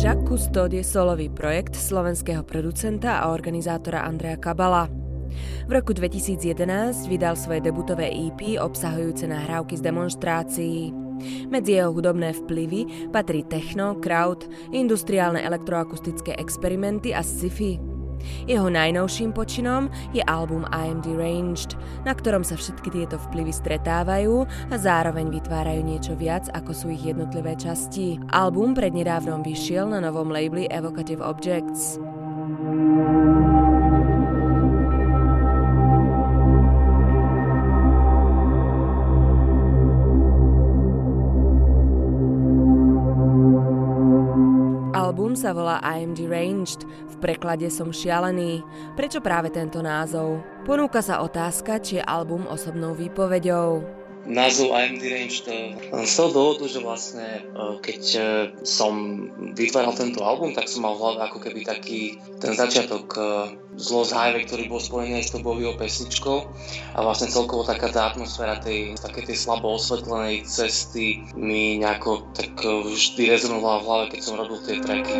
Custod je solový projekt slovenského producenta a organizátora Andreja Kabala. V roku 2011 vydal svoje debutové EP obsahujúce nahrávky z demonstrácií. Medzi jeho hudobné vplyvy patrí techno, crowd, industriálne elektroakustické experimenty a sci-fi. Jeho najnovším počinom je album I Am Deranged, na ktorom sa všetky tieto vplyvy stretávajú a zároveň vytvárajú niečo viac ako sú ich jednotlivé časti. Album prednedávnom vyšiel na novom labeli Evocative Objects. Album sa volá I am deranged, v preklade som šialený. Prečo práve tento názov? Ponúka sa otázka, či je album osobnou výpovedou. Názov I am deranged z toho dôvodu, že vlastne keď e, som vytváral tento album, tak som mal v hlave ako keby taký ten začiatok z Lost Highway, ktorý bol spojený s tou Bovýho pesničkou a vlastne celkovo taká tá atmosféra tej, také tej slabo osvetlenej cesty mi nejako tak e, vždy rezonovala v hlave, keď som robil tie tracky.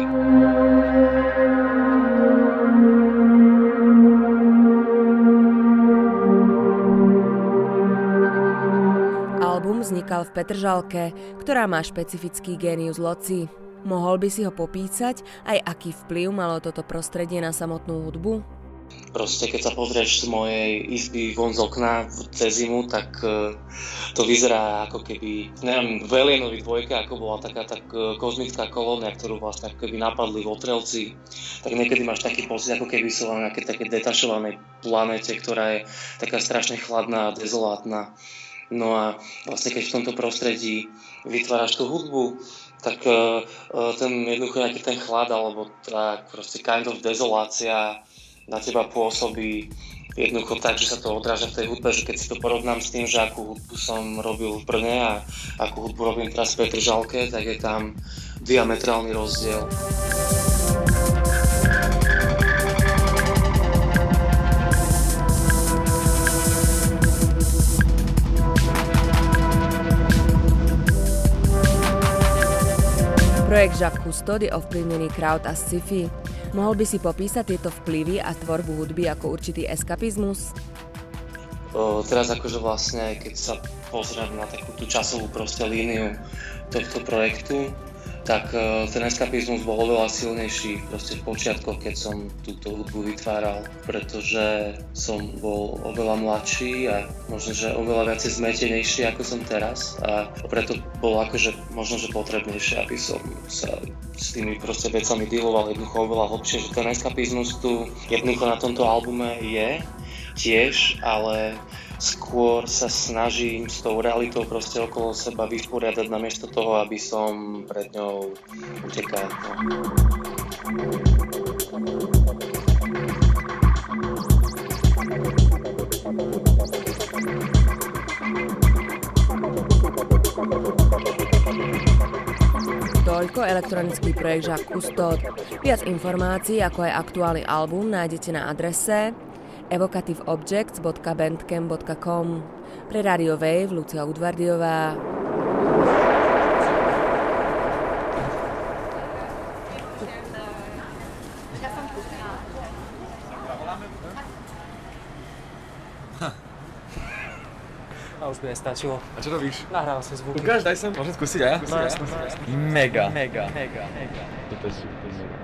Vznikal v Petržalke, ktorá má špecifický génius loci. Mohol by si ho popísať, aj aký vplyv malo toto prostredie na samotnú hudbu? Proste keď sa pozrieš z mojej izby von z okna cez zimu, tak uh, to vyzerá ako keby, neviem, v Alienovi dvojke, ako bola taká tak uh, kozmická kolónia, ktorú vlastne ako keby napadli votrelci, tak niekedy máš taký pocit, ako keby sú na nejaké také detašovanej planete, ktorá je taká strašne chladná a dezolátna. No a vlastne keď v tomto prostredí vytváraš tú hudbu, tak uh, ten jednoducho nejaký ten chlad alebo tá proste kind of dezolácia na teba pôsobí jednoducho tak, že sa to odráža v tej hudbe, že keď si to porovnám s tým, že akú hudbu som robil v Brne a akú hudbu robím teraz v Petržalke, tak je tam diametrálny rozdiel. Projekt Jacques Cousteau je ovplyvnený crowd a sci-fi. Mohol by si popísať tieto vplyvy a tvorbu hudby ako určitý eskapizmus? O, teraz akože vlastne, keď sa pozriem na takú tú časovú proste líniu tohto projektu, tak e, ten eskapizmus bol oveľa silnejší proste v počiatkoch, keď som túto hudbu vytváral, pretože som bol oveľa mladší a možno, že oveľa viacej zmetenejší ako som teraz. A preto bolo akože možno, že potrebnejšie, aby som sa s tými proste vecami dealoval jednoducho oveľa hlbšie, že ten eskapizmus tu jednoducho na tomto albume je tiež, ale skôr sa snažím s tou realitou proste okolo seba vysporiadať namiesto toho, aby som pred ňou utekal. No. Toľko elektronický Jacques Cousteau. Viac informácií, ako aj aktuálny album, nájdete na adrese evocativeobjects.bandcamp.com Pre Radio Wave Lucia Udvardiová. A už by nestačilo. A čo robíš? Nahrával som zvuky. Ukáž, daj sem. Môžem skúsiť aj ja? No jasno. Mega. Mega, mega, mega. Toto je super.